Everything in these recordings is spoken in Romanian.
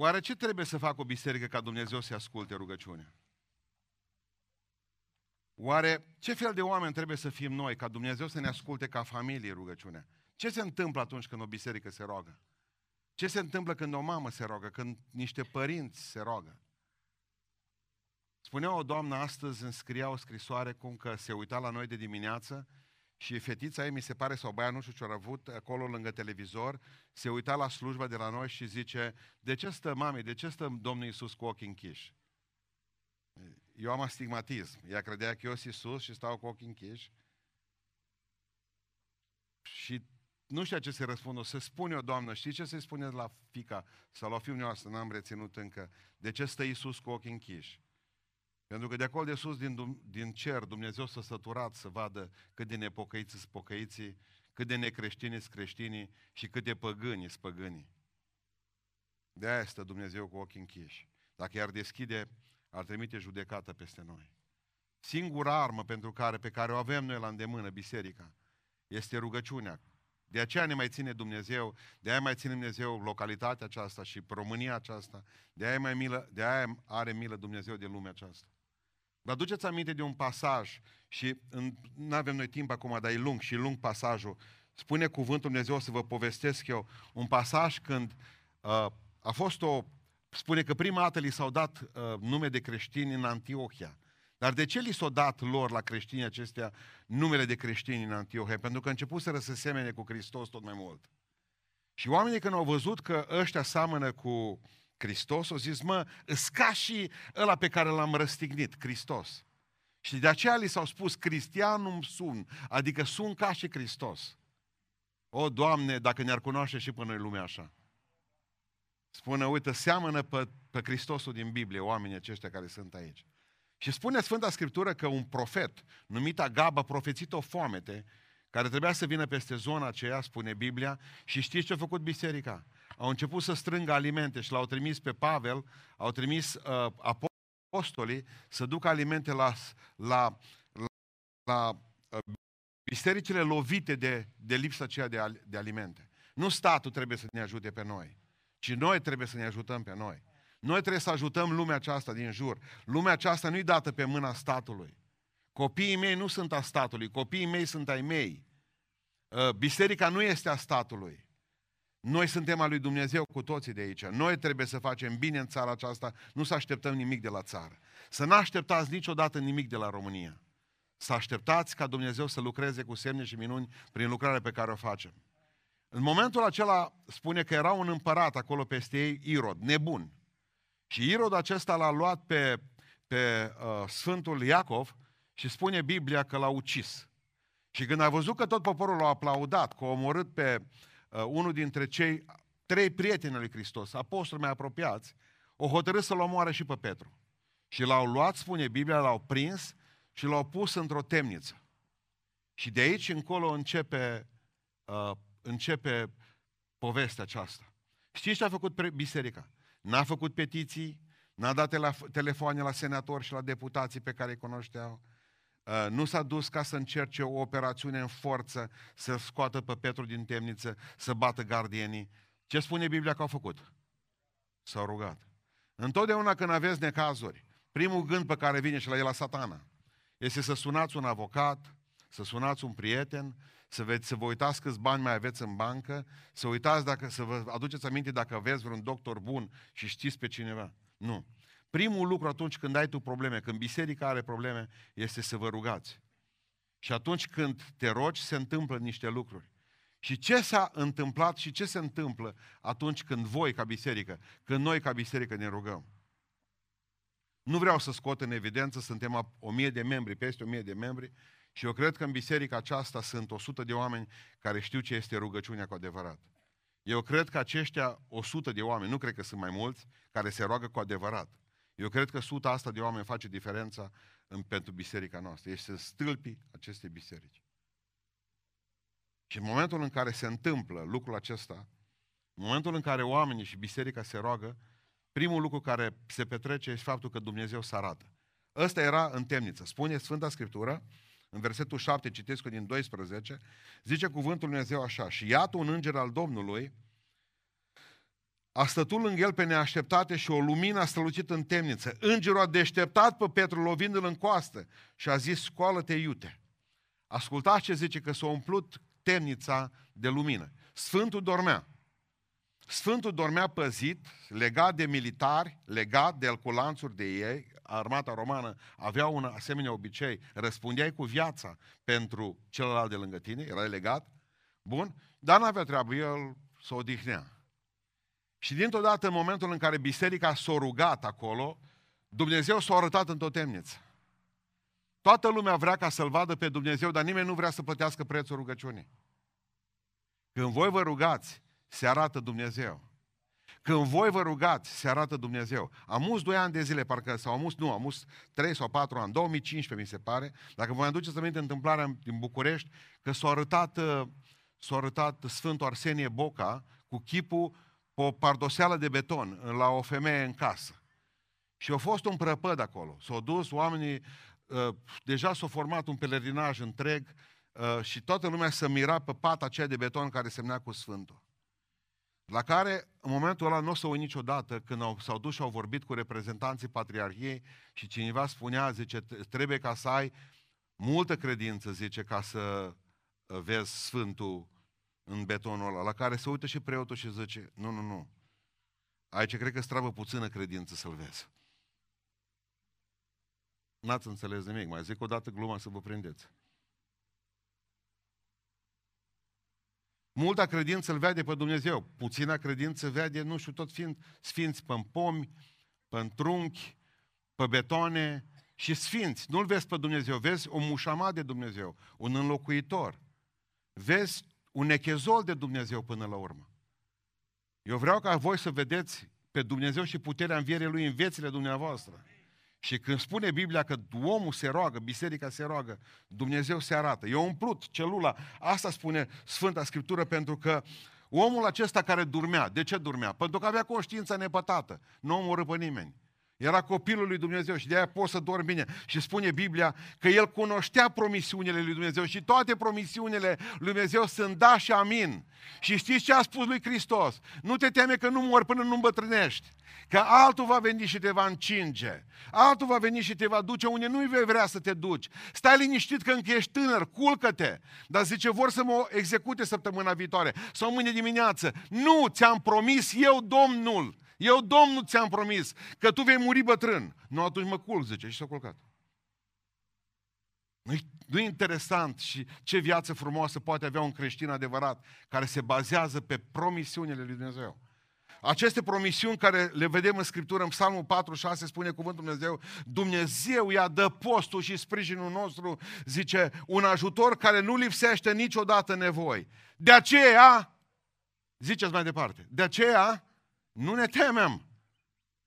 Oare ce trebuie să facă o biserică ca Dumnezeu să asculte rugăciunea? Oare ce fel de oameni trebuie să fim noi ca Dumnezeu să ne asculte ca familie rugăciunea? Ce se întâmplă atunci când o biserică se roagă? Ce se întâmplă când o mamă se roagă, când niște părinți se roagă? Spunea o doamnă astăzi, îmi scria o scrisoare cum că se uita la noi de dimineață și fetița ei, mi se pare, sau băia, nu știu ce-a avut, acolo lângă televizor, se uita la slujba de la noi și zice, de ce stă mami, de ce stă Domnul Iisus cu ochii închiși? Eu am astigmatism. Ea credea că eu sunt Iisus și stau cu ochii închiși. Și nu știu ce să răspund. O să spun eu, Doamnă, știi ce să-i spuneți la fica sau la fiul noastră, n-am reținut încă. De ce stă Iisus cu ochii închiși? Pentru că de acolo de sus, din, din cer, Dumnezeu s-a săturat să vadă cât de nepocăiți sunt pocăiții, cât de necreștini sunt creștinii și cât de păgâni sunt păgânii. De aia stă Dumnezeu cu ochii închiși. Dacă i-ar deschide, ar trimite judecată peste noi. Singura armă pentru care, pe care o avem noi la îndemână, biserica, este rugăciunea. De aceea ne mai ține Dumnezeu, de aia mai ține Dumnezeu localitatea aceasta și România aceasta, de aia, mai milă, de aia are milă Dumnezeu de lumea aceasta. Vă aduceți aminte de un pasaj și nu avem noi timp acum, dar e lung și lung pasajul. Spune cuvântul Dumnezeu să vă povestesc eu un pasaj când uh, a fost o, spune că prima dată li s-au dat uh, nume de creștini în Antiohia. Dar de ce li s-au dat lor la creștinii acestea numele de creștini în Antiohia? Pentru că început să se semene cu Hristos tot mai mult. Și oamenii când au văzut că ăștia seamănă cu Hristos, au zis, mă, îți ca și ăla pe care l-am răstignit, Hristos. Și de aceea li s-au spus, cristianum sun, adică sunt ca și Hristos. O, Doamne, dacă ne-ar cunoaște și până în lumea așa. Spune, uite, seamănă pe, pe Hristosul din Biblie, oamenii aceștia care sunt aici. Și spune Sfânta Scriptură că un profet, numit Agaba, a profețit o foamete care trebuia să vină peste zona aceea, spune Biblia, și știți ce a făcut biserica? Au început să strângă alimente și l-au trimis pe Pavel, au trimis uh, apostolii să ducă alimente la, la, la, la uh, bisericile lovite de, de lipsa aceea de, de alimente. Nu statul trebuie să ne ajute pe noi, ci noi trebuie să ne ajutăm pe noi. Noi trebuie să ajutăm lumea aceasta din jur. Lumea aceasta nu-i dată pe mâna statului. Copiii mei nu sunt a statului, copiii mei sunt ai mei. Uh, biserica nu este a statului. Noi suntem a lui Dumnezeu cu toții de aici. Noi trebuie să facem bine în țara aceasta, nu să așteptăm nimic de la țară. Să nu așteptați niciodată nimic de la România. Să așteptați ca Dumnezeu să lucreze cu semne și minuni prin lucrarea pe care o facem. În momentul acela spune că era un împărat acolo peste ei, Irod, nebun. Și Irod acesta l-a luat pe, pe uh, Sfântul Iacov și spune Biblia că l-a ucis. Și când a văzut că tot poporul l-a aplaudat, că a omorât pe uh, unul dintre cei trei prieteni al lui Hristos, apostoli mai apropiați, o hotărât să-l omoare și pe Petru. Și l-au luat, spune Biblia, l-au prins și l-au pus într-o temniță. Și de aici încolo începe, uh, începe povestea aceasta. Știți ce a făcut biserica? N-a făcut petiții, n-a dat telefoane la senatori și la deputații pe care îi cunoșteau, uh, nu s-a dus ca să încerce o operațiune în forță, să scoată pe Petru din temniță, să bată gardienii. Ce spune Biblia că au făcut? S-au rugat. Întotdeauna când aveți necazuri, primul gând pe care vine și la el la satana este să sunați un avocat, să sunați un prieten, să, veți, să vă uitați câți bani mai aveți în bancă, să uitați dacă, să vă aduceți aminte dacă aveți vreun doctor bun și știți pe cineva. Nu. Primul lucru atunci când ai tu probleme, când biserica are probleme, este să vă rugați. Și atunci când te rogi, se întâmplă niște lucruri. Și ce s-a întâmplat și ce se întâmplă atunci când voi ca biserică, când noi ca biserică ne rugăm? Nu vreau să scot în evidență, suntem o mie de membri, peste o mie de membri, și eu cred că în biserica aceasta sunt 100 de oameni care știu ce este rugăciunea cu adevărat. Eu cred că aceștia 100 de oameni, nu cred că sunt mai mulți, care se roagă cu adevărat. Eu cred că suta asta de oameni face diferența în, pentru biserica noastră. Este stâlpii acestei biserici. Și în momentul în care se întâmplă lucrul acesta, în momentul în care oamenii și biserica se roagă, primul lucru care se petrece este faptul că Dumnezeu se arată. Ăsta era în temniță. Spune Sfânta Scriptură, în versetul 7, citesc din 12, zice cuvântul Dumnezeu așa, și iată un înger al Domnului a stătut lângă el pe neașteptate și o lumină a strălucit în temniță. Îngerul a deșteptat pe Petru lovindu-l în coastă și a zis, scoală-te iute. Ascultați ce zice, că s-a umplut temnița de lumină. Sfântul dormea. Sfântul dormea păzit, legat de militari, legat de el cu lanțuri de ei, armata romană avea un asemenea obicei, răspundeai cu viața pentru celălalt de lângă tine, era legat, bun, dar nu avea treabă, el s-o odihnea. Și dintr-o dată, în momentul în care biserica s-a rugat acolo, Dumnezeu s-a arătat în tot temniță. Toată lumea vrea ca să-L vadă pe Dumnezeu, dar nimeni nu vrea să plătească prețul rugăciunii. Când voi vă rugați, se arată Dumnezeu. Când voi vă rugați, se arată Dumnezeu. Am mus doi ani de zile, parcă, sau am mus, nu, am mus trei sau patru ani, 2015 mi se pare, dacă vă aduceți aminte întâmplarea din București, că s-a arătat, uh, s-a arătat Sfântul Arsenie Boca cu chipul pe o pardoseală de beton la o femeie în casă. Și a fost un prăpăd acolo. S-au dus oamenii, uh, deja s-a format un pelerinaj întreg uh, și toată lumea se mira pe pata aceea de beton care semnea cu Sfântul. La care, în momentul ăla, nu o să o niciodată, când au, s-au dus și au vorbit cu reprezentanții Patriarhiei și cineva spunea, zice, trebuie ca să ai multă credință, zice, ca să uh, vezi Sfântul în betonul ăla, la care se uită și preotul și zice, nu, nu, nu, aici cred că stravă puțină credință să-l vezi. N-ați înțeles nimic, mai zic o dată gluma să vă prindeți. Multa credință îl vede pe Dumnezeu, puțina credință vede, nu știu, tot fiind sfinți pe pomi, pe trunchi, pe betoane și sfinți. Nu-L vezi pe Dumnezeu, vezi o mușama de Dumnezeu, un înlocuitor. Vezi un nechezol de Dumnezeu până la urmă. Eu vreau ca voi să vedeți pe Dumnezeu și puterea învierii Lui în viețile dumneavoastră. Și când spune Biblia că omul se roagă, biserica se roagă, Dumnezeu se arată. E umplut celula. Asta spune Sfânta Scriptură pentru că omul acesta care dormea, de ce dormea? Pentru că avea conștiința nepătată. Nu omorâ pe nimeni. Era copilul lui Dumnezeu și de aia poți să dormi bine. Și spune Biblia că el cunoștea promisiunile lui Dumnezeu și toate promisiunile lui Dumnezeu sunt da și amin. Și știți ce a spus lui Hristos? Nu te teme că nu mori până nu îmbătrânești. Că altul va veni și te va încinge. Altul va veni și te va duce unde nu vei vrea să te duci. Stai liniștit că încă ești tânăr, culcă-te. Dar zice, vor să mă execute săptămâna viitoare sau mâine dimineață. Nu, ți-am promis eu Domnul. Eu, Domnul, ți-am promis că tu vei muri bătrân. Nu, atunci mă culc, zice, și s-a culcat. Nu nu interesant și ce viață frumoasă poate avea un creștin adevărat care se bazează pe promisiunile lui Dumnezeu. Aceste promisiuni care le vedem în Scriptură, în Psalmul 4, 6, spune cuvântul Dumnezeu, Dumnezeu i-a dă postul și sprijinul nostru, zice, un ajutor care nu lipsește niciodată nevoi. De aceea, ziceți mai departe, de aceea nu ne temem.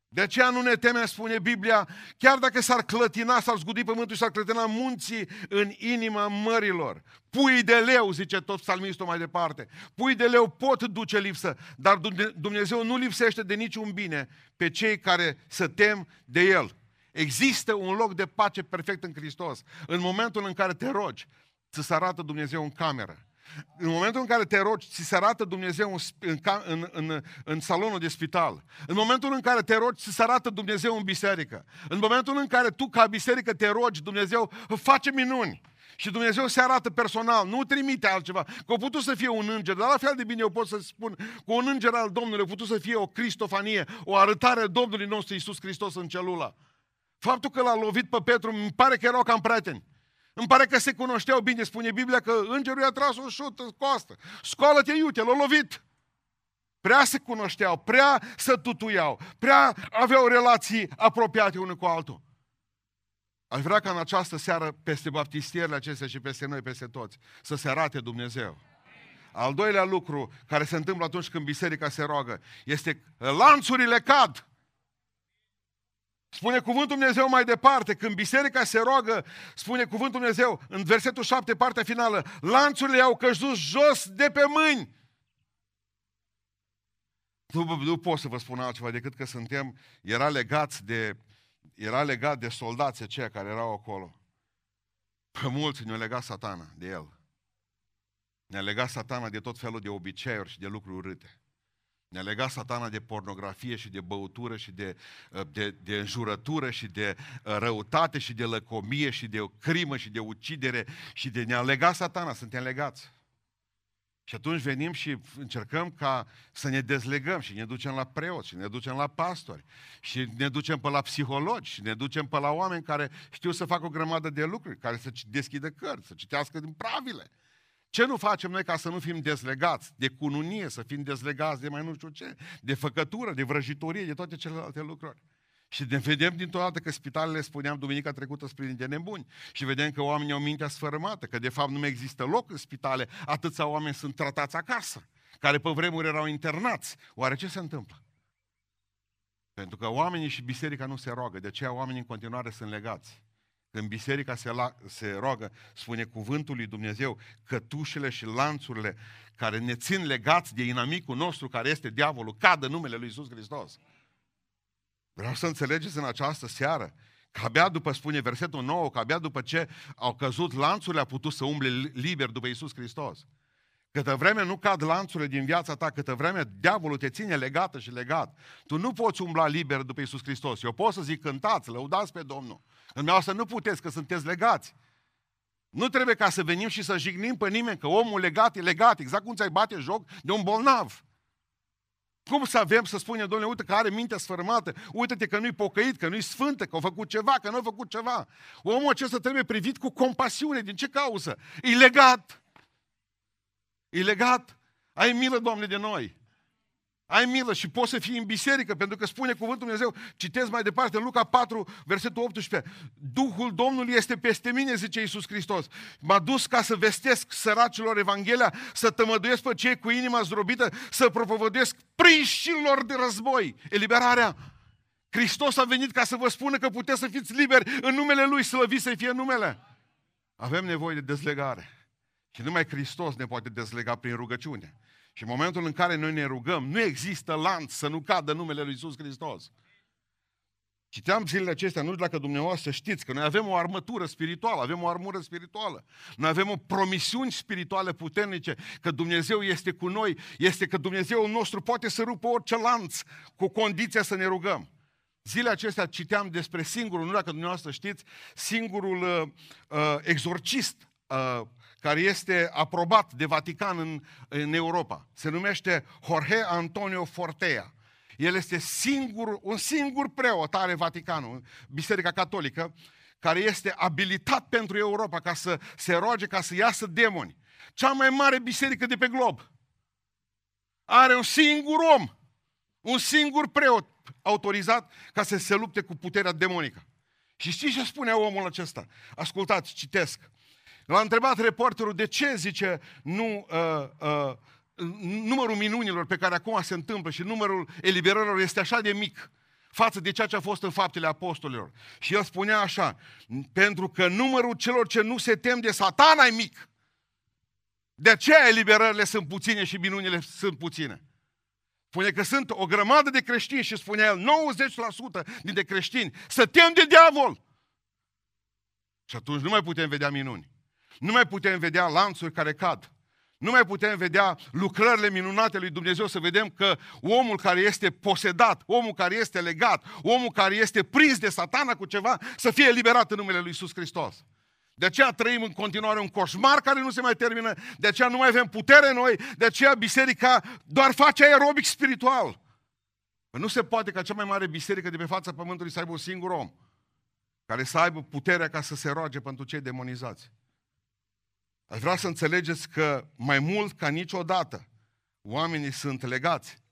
De aceea nu ne temem, spune Biblia, chiar dacă s-ar clătina, s-ar zgudi pământul și s-ar clătina munții în inima mărilor. Pui de leu, zice tot psalmistul mai departe, pui de leu pot duce lipsă, dar Dumnezeu nu lipsește de niciun bine pe cei care să tem de El. Există un loc de pace perfect în Hristos. În momentul în care te rogi, ți se arată Dumnezeu în cameră. În momentul în care te rogi, ți se arată Dumnezeu în, în, în, în salonul de spital. În momentul în care te rogi, ți se arată Dumnezeu în biserică. În momentul în care tu, ca biserică, te rogi, Dumnezeu face minuni. Și Dumnezeu se arată personal, nu trimite altceva. Că a putut să fie un înger, dar la fel de bine eu pot să spun că un înger al Domnului a putut să fie o cristofanie, o arătare Domnului nostru Iisus Hristos în celula. Faptul că l-a lovit pe Petru, îmi pare că erau cam prieteni. Îmi pare că se cunoșteau bine, spune Biblia, că îngerul i-a tras un șut în coastă. Scoală-te iute, l-a lovit. Prea se cunoșteau, prea se tutuiau, prea aveau relații apropiate unul cu altul. Aș vrea ca în această seară, peste baptistierile acestea și peste noi, peste toți, să se arate Dumnezeu. Al doilea lucru care se întâmplă atunci când biserica se roagă este lanțurile cad. Spune cuvântul Dumnezeu mai departe, când biserica se roagă, spune cuvântul Dumnezeu, în versetul 7, partea finală, lanțurile au căzut jos de pe mâini. Nu, nu pot să vă spun altceva decât că suntem, era legați de, era legat de soldații aceia care erau acolo. Pe mulți ne-a legat satana de el. Ne-a legat satana de tot felul de obiceiuri și de lucruri urâte. Ne-a legat satana de pornografie și de băutură și de, de, de înjurătură și de răutate și de lăcomie și de crimă și de ucidere și de ne-a legat satana, suntem legați. Și atunci venim și încercăm ca să ne dezlegăm și ne ducem la preoți și ne ducem la pastori și ne ducem pe la psihologi și ne ducem pe la oameni care știu să facă o grămadă de lucruri, care să deschidă cărți, să citească din pravile. Ce nu facem noi ca să nu fim dezlegați de cununie, să fim dezlegați de mai nu știu ce, de făcătură, de vrăjitorie, de toate celelalte lucruri? Și ne vedem dintr-o dată că spitalele, spuneam duminica trecută, sunt pline de nebuni. Și vedem că oamenii au mintea sfărâmată, că de fapt nu mai există loc în spitale, atâția oameni sunt tratați acasă, care pe vremuri erau internați. Oare ce se întâmplă? Pentru că oamenii și biserica nu se roagă, de aceea oamenii în continuare sunt legați. Când biserica se, la, se roagă, spune cuvântul lui Dumnezeu, cătușele și lanțurile care ne țin legați de inamicul nostru, care este diavolul, cadă numele lui Iisus Hristos. Vreau să înțelegeți în această seară că abia după, spune versetul 9, că abia după ce au căzut lanțurile a putut să umble liber după Iisus Hristos. Câtă vreme nu cad lanțurile din viața ta, câtă vreme diavolul te ține legată și legat, tu nu poți umbla liber după Iisus Hristos. Eu pot să zic cântați, lăudați pe Domnul. În mea să nu puteți, că sunteți legați. Nu trebuie ca să venim și să jignim pe nimeni, că omul legat e legat, exact cum ți-ai bate joc de un bolnav. Cum să avem să spunem, domnule, uite că are mintea sfărmată, uite-te că nu-i pocăit, că nu-i sfântă, că a făcut ceva, că nu a făcut ceva. Omul acesta trebuie privit cu compasiune. Din ce cauză? E legat. E legat. Ai milă, Doamne, de noi. Ai milă și poți să fii în biserică, pentru că spune cuvântul Dumnezeu, citesc mai departe în Luca 4, versetul 18. Duhul Domnului este peste mine, zice Iisus Hristos. M-a dus ca să vestesc săracilor Evanghelia, să tămăduiesc pe cei cu inima zdrobită, să propovădesc prinșilor de război. Eliberarea. Hristos a venit ca să vă spună că puteți să fiți liberi în numele Lui, slăviți să fie numele. Avem nevoie de dezlegare. Și numai Hristos ne poate dezlega prin rugăciune. Și în momentul în care noi ne rugăm, nu există lanț să nu cadă numele Lui Iisus Hristos. Citeam zilele acestea, nu știu dacă dumneavoastră știți, că noi avem o armătură spirituală, avem o armură spirituală. Noi avem o promisiuni spirituale puternice, că Dumnezeu este cu noi, este că Dumnezeu nostru poate să rupă orice lanț, cu condiția să ne rugăm. Zilele acestea citeam despre singurul, nu dacă dumneavoastră știți, singurul uh, uh exorcist uh, care este aprobat de Vatican în, în Europa. Se numește Jorge Antonio Fortea. El este singur, un singur preot are Vaticanul, Biserica Catolică, care este abilitat pentru Europa ca să se roage, ca să iasă demoni. Cea mai mare biserică de pe glob. Are un singur om, un singur preot autorizat ca să se lupte cu puterea demonică. Și știți ce spune omul acesta? Ascultați, citesc. L-a întrebat reporterul de ce, zice, nu, uh, uh, numărul minunilor pe care acum se întâmplă și numărul eliberărilor este așa de mic față de ceea ce a fost în faptele apostolilor. Și el spunea așa, pentru că numărul celor ce nu se tem de satana e mic. De aceea eliberările sunt puține și minunile sunt puține. Spune că sunt o grămadă de creștini și spunea el, 90% dintre creștini se tem de diavol. Și atunci nu mai putem vedea minuni. Nu mai putem vedea lanțuri care cad. Nu mai putem vedea lucrările minunate lui Dumnezeu, să vedem că omul care este posedat, omul care este legat, omul care este prins de satana cu ceva, să fie eliberat în numele lui Iisus Hristos. De aceea trăim în continuare un coșmar care nu se mai termină, de aceea nu mai avem putere noi, de aceea biserica doar face aerobic spiritual. Nu se poate ca cea mai mare biserică de pe fața pământului să aibă un singur om care să aibă puterea ca să se roage pentru cei demonizați. Aș vrea să înțelegeți că mai mult ca niciodată oamenii sunt legați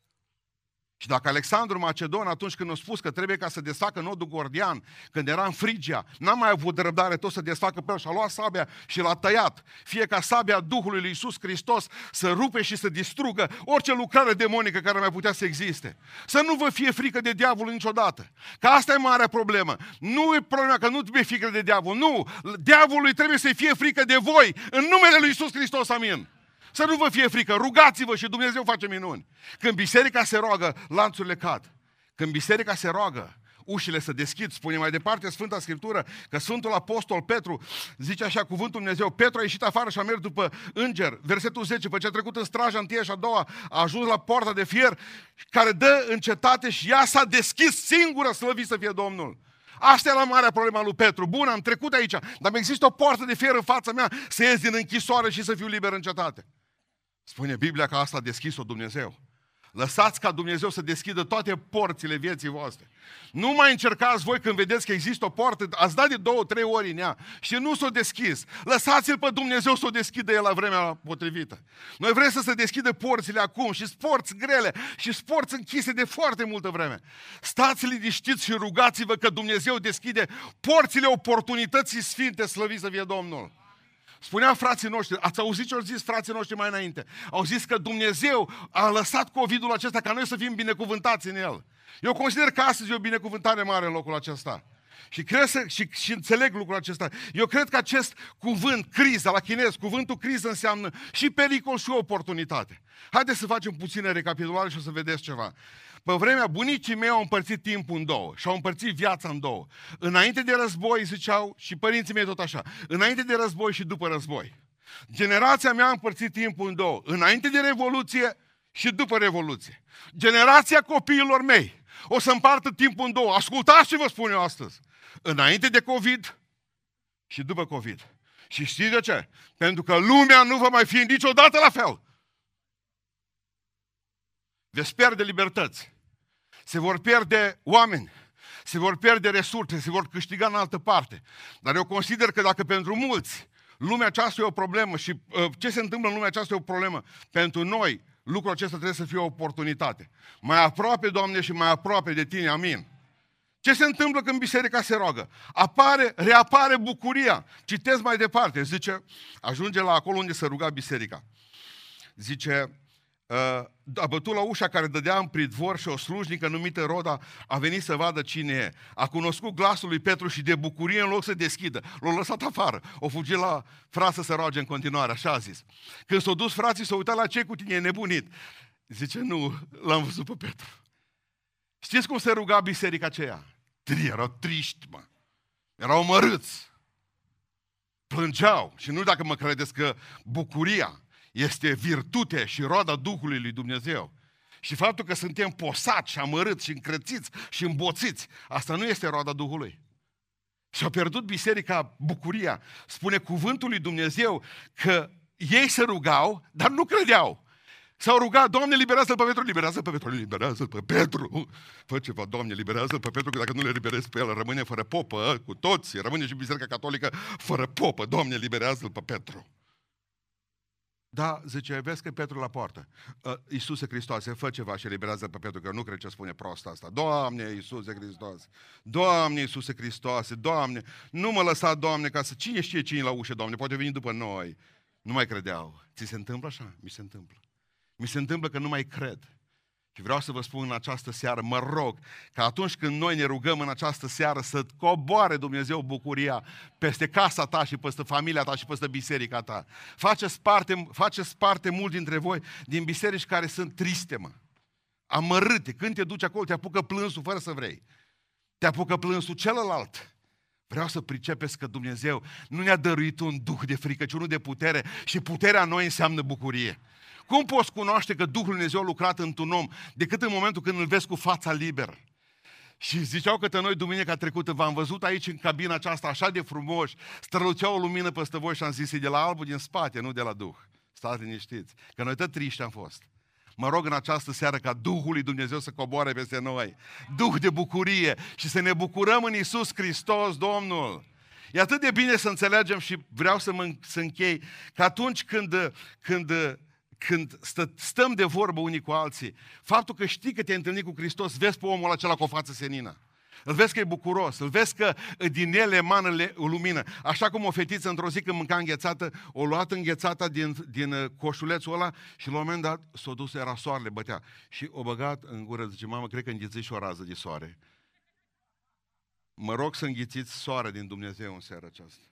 și dacă Alexandru Macedon, atunci când a spus că trebuie ca să desfacă nodul gordian, când era în Frigia, n-a mai avut răbdare tot să desfacă pe el și a luat sabia și l-a tăiat. Fie ca sabia Duhului lui Iisus Hristos să rupe și să distrugă orice lucrare demonică care mai putea să existe. Să nu vă fie frică de diavol niciodată. Că asta e marea problemă. Nu e problema că nu trebuie frică de diavol. Nu! Diavolului trebuie să fie frică de voi. În numele lui Iisus Hristos, amin. Să nu vă fie frică, rugați-vă și Dumnezeu face minuni. Când biserica se roagă, lanțurile cad. Când biserica se roagă, ușile se deschid. Spune mai departe Sfânta Scriptură că Sfântul Apostol Petru zice așa cuvântul Dumnezeu. Petru a ieșit afară și a mers după înger. Versetul 10, pe ce a trecut în straja întâia și a doua, a ajuns la poarta de fier care dă în cetate și ea s-a deschis singură, slăvit să fie Domnul. Asta e la marea problema lui Petru. Bun, am trecut aici, dar există o poartă de fier în fața mea să ies din închisoare și să fiu liber în cetate. Spune Biblia că asta a deschis-o Dumnezeu. Lăsați ca Dumnezeu să deschidă toate porțile vieții voastre. Nu mai încercați voi când vedeți că există o poartă, ați dat de două, trei ori în ea și nu s-o deschis. Lăsați-l pe Dumnezeu să o deschidă el la vremea potrivită. Noi vrem să se deschidă porțile acum și sporți grele și sporți închise de foarte multă vreme. Stați liniștiți și rugați-vă că Dumnezeu deschide porțile oportunității sfinte, slăviți să fie Domnul. Spunea frații noștri, ați auzit ce au zis frații noștri mai înainte? Au zis că Dumnezeu a lăsat COVID-ul acesta ca noi să fim binecuvântați în el. Eu consider că astăzi e o binecuvântare mare în locul acesta. Și, cred să, și, și înțeleg lucrul acesta. Eu cred că acest cuvânt, criză, la chinez, cuvântul criză înseamnă și pericol și oportunitate. Haideți să facem puțină recapitulare și o să vedeți ceva. Pe vremea bunicii mei au împărțit timpul în două și au împărțit viața în două. Înainte de război, ziceau, și părinții mei tot așa, înainte de război și după război. Generația mea a împărțit timpul în două. Înainte de Revoluție și după Revoluție. Generația copiilor mei o să împartă timpul în două. Ascultați ce vă spun eu astăzi. Înainte de COVID și după COVID. Și știți de ce? Pentru că lumea nu va mai fi niciodată la fel. Veți pierde libertăți. Se vor pierde oameni. Se vor pierde resurse, se vor câștiga în altă parte. Dar eu consider că dacă pentru mulți lumea aceasta e o problemă și uh, ce se întâmplă în lumea aceasta e o problemă, pentru noi lucrul acesta trebuie să fie o oportunitate. Mai aproape, Doamne, și mai aproape de Tine, amin. Ce se întâmplă când biserica se roagă? Apare, reapare bucuria. Citesc mai departe, zice, ajunge la acolo unde se ruga biserica. Zice, a bătut la ușa care dădea în pridvor și o slujnică numită Roda a venit să vadă cine e. A cunoscut glasul lui Petru și de bucurie în loc să deschidă. L-a lăsat afară. O fugit la frate să roage în continuare, așa a zis. Când s-au dus frații, s-au uitat la ce cu tine, e nebunit. Zice, nu, l-am văzut pe Petru. Știți cum se ruga biserica aceea? Tri, erau triști, mă. Erau mărâți. Plângeau. Și nu dacă mă credeți că bucuria este virtute și roada Duhului lui Dumnezeu. Și faptul că suntem posați și amărâți și încrățiți și îmboțiți, asta nu este roada Duhului. Și-a pierdut biserica bucuria. Spune cuvântul lui Dumnezeu că ei se rugau, dar nu credeau. S-au rugat, Doamne, liberează-l pe Petru, liberează-l pe Petru, liberează-l pe Petru. Fă ceva, Doamne, liberează-l pe Petru, că dacă nu le liberezi pe el, rămâne fără popă, cu toți, rămâne și Biserica Catolică fără popă. Doamne, liberează-l pe Petru. Da, zice, vezi că Petru la poartă. Uh, Iisuse Hristoase, fă ceva și eliberează pe Petru, că nu cred ce spune prost asta. Doamne, Iisuse Hristos, Doamne, Iisuse Hristoase, Doamne, nu mă lăsa, Doamne, ca să... Cine știe cine la ușă, Doamne, poate veni după noi. Nu mai credeau. Ți se întâmplă așa? Mi se întâmplă. Mi se întâmplă că nu mai cred. Și vreau să vă spun în această seară, mă rog, că atunci când noi ne rugăm în această seară să coboare Dumnezeu bucuria peste casa ta și peste familia ta și peste biserica ta. Faceți parte, faceți parte mult dintre voi din biserici care sunt triste, mă. Amărâte. Când te duci acolo, te apucă plânsul fără să vrei. Te apucă plânsul celălalt. Vreau să pricepeți că Dumnezeu nu ne-a dăruit un duh de frică, ci unul de putere și puterea noi înseamnă bucurie. Cum poți cunoaște că Duhul Dumnezeu a lucrat într-un om decât în momentul când îl vezi cu fața liberă? Și ziceau că noi duminica trecută v-am văzut aici în cabina aceasta așa de frumoși, strălucea o lumină peste voi și am zis, e de la albul din spate, nu de la Duh. Stați liniștiți, că noi tot triști am fost. Mă rog în această seară ca Duhul lui Dumnezeu să coboare peste noi. Duh de bucurie și să ne bucurăm în Isus Hristos, Domnul. E atât de bine să înțelegem și vreau să, mă, să închei că atunci când, când când stă, stăm de vorbă unii cu alții, faptul că știi că te-ai întâlnit cu Hristos, vezi pe omul acela cu o față senină. Îl vezi că e bucuros, îl vezi că din el emană lumină. Așa cum o fetiță într-o zi când mânca înghețată, o luat înghețata din, din uh, coșulețul ăla și la un moment dat s-o dus, era soarele, bătea. Și o băgat în gură, zice, mamă, cred că înghițiți și o rază de soare. Mă rog să înghițiți soare din Dumnezeu în seara aceasta.